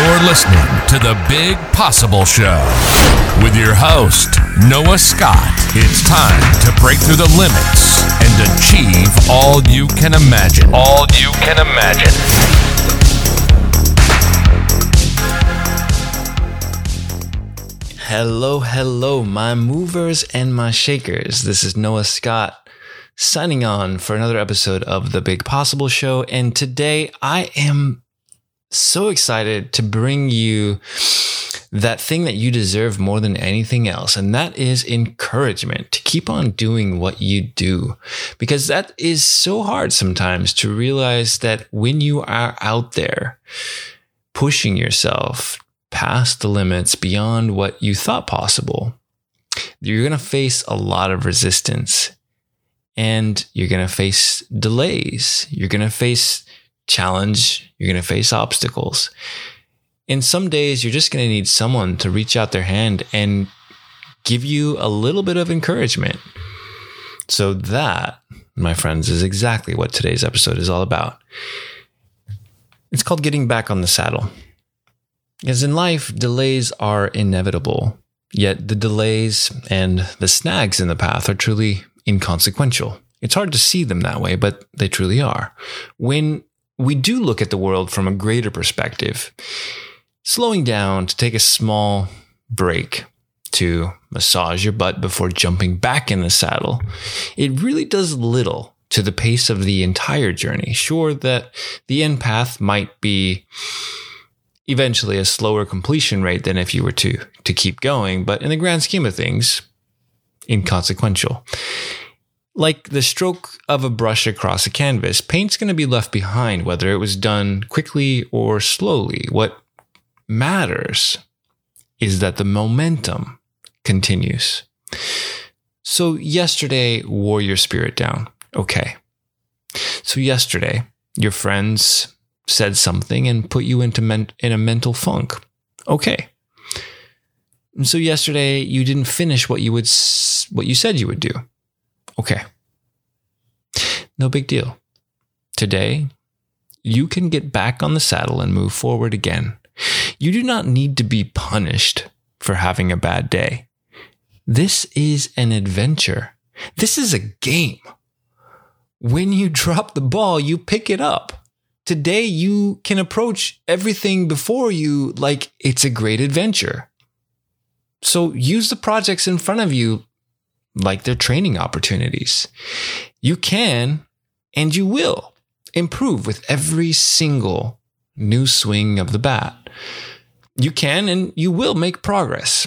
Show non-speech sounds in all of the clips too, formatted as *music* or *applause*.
You're listening to the Big Possible Show with your host, Noah Scott. It's time to break through the limits and achieve all you can imagine. All you can imagine. Hello, hello, my movers and my shakers. This is Noah Scott signing on for another episode of The Big Possible Show. And today I am so excited to bring you that thing that you deserve more than anything else. And that is encouragement to keep on doing what you do. Because that is so hard sometimes to realize that when you are out there pushing yourself past the limits beyond what you thought possible, you're going to face a lot of resistance and you're going to face delays. You're going to face challenge. You're going to face obstacles. And some days you're just going to need someone to reach out their hand and give you a little bit of encouragement. So, that, my friends, is exactly what today's episode is all about. It's called Getting Back on the Saddle. Because in life, delays are inevitable, yet the delays and the snags in the path are truly inconsequential. It's hard to see them that way, but they truly are. When we do look at the world from a greater perspective, slowing down to take a small break to massage your butt before jumping back in the saddle, it really does little to the pace of the entire journey. Sure that the end path might be eventually a slower completion rate than if you were to to keep going, but in the grand scheme of things, inconsequential. Like the stroke of a brush across a canvas, paint's going to be left behind whether it was done quickly or slowly. What matters is that the momentum continues. So, yesterday wore your spirit down. Okay. So, yesterday, your friends said something and put you into men- in a mental funk. Okay. And so yesterday you didn't finish what you would s- what you said you would do. Okay. No big deal. Today, you can get back on the saddle and move forward again. You do not need to be punished for having a bad day. This is an adventure. This is a game. When you *laughs* drop the ball, you pick it up. Today, you can approach everything before you like it's a great adventure. So use the projects in front of you like they're training opportunities. You can and you will improve with every single new swing of the bat. You can and you will make progress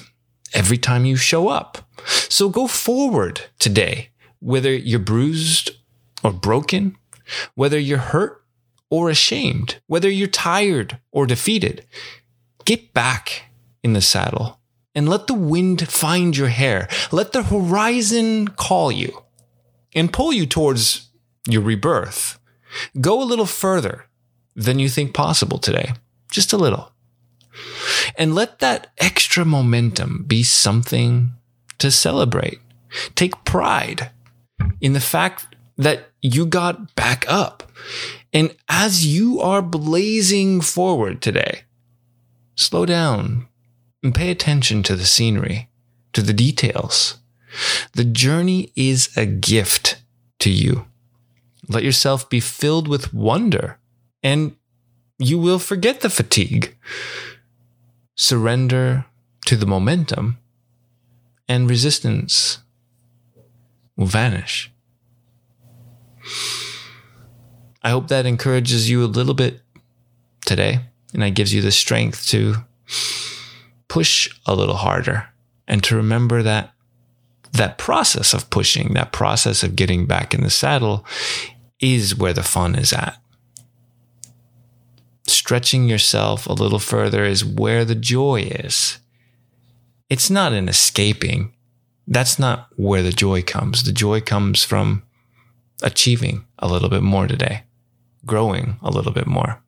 every time you show up. So go forward today, whether you're bruised or broken, whether you're hurt or ashamed, whether you're tired or defeated. Get back in the saddle and let the wind find your hair. Let the horizon call you and pull you towards your rebirth. Go a little further than you think possible today, just a little. And let that extra momentum be something to celebrate. Take pride in the fact that you got back up. And as you are blazing forward today, slow down, and pay attention to the scenery, to the details. The journey is a gift to you. Let yourself be filled with wonder and you will forget the fatigue. Surrender to the momentum and resistance will vanish. I hope that encourages you a little bit today and that gives you the strength to push a little harder and to remember that that process of pushing, that process of getting back in the saddle is where the fun is at. Stretching yourself a little further is where the joy is. It's not in escaping. That's not where the joy comes. The joy comes from achieving a little bit more today, growing a little bit more.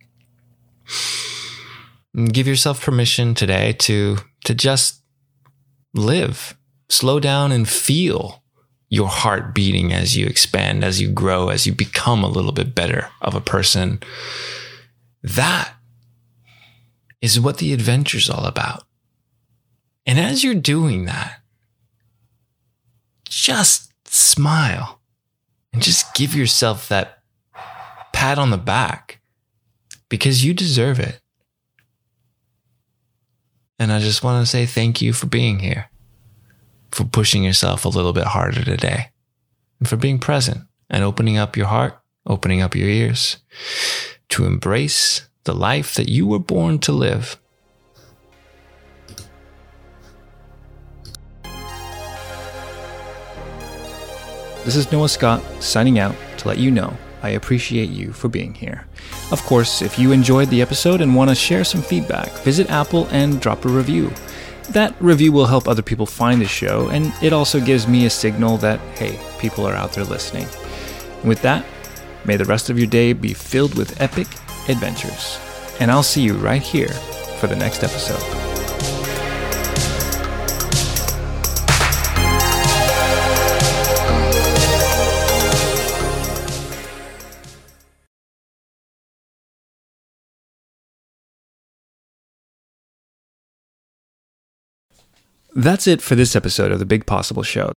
Give yourself permission today to, to just live, slow down and feel your heart beating as you expand, as you grow, as you become a little bit better of a person. That is what the adventure's all about. And as you're doing that, just smile and just give yourself that pat on the back because you deserve it. And I just want to say thank you for being here, for pushing yourself a little bit harder today, and for being present and opening up your heart, opening up your ears to embrace the life that you were born to live. This is Noah Scott signing out to let you know I appreciate you for being here. Of course, if you enjoyed the episode and want to share some feedback, visit Apple and drop a review. That review will help other people find the show, and it also gives me a signal that, hey, people are out there listening. With that, may the rest of your day be filled with epic adventures. And I'll see you right here for the next episode. That's it for this episode of The Big Possible Show.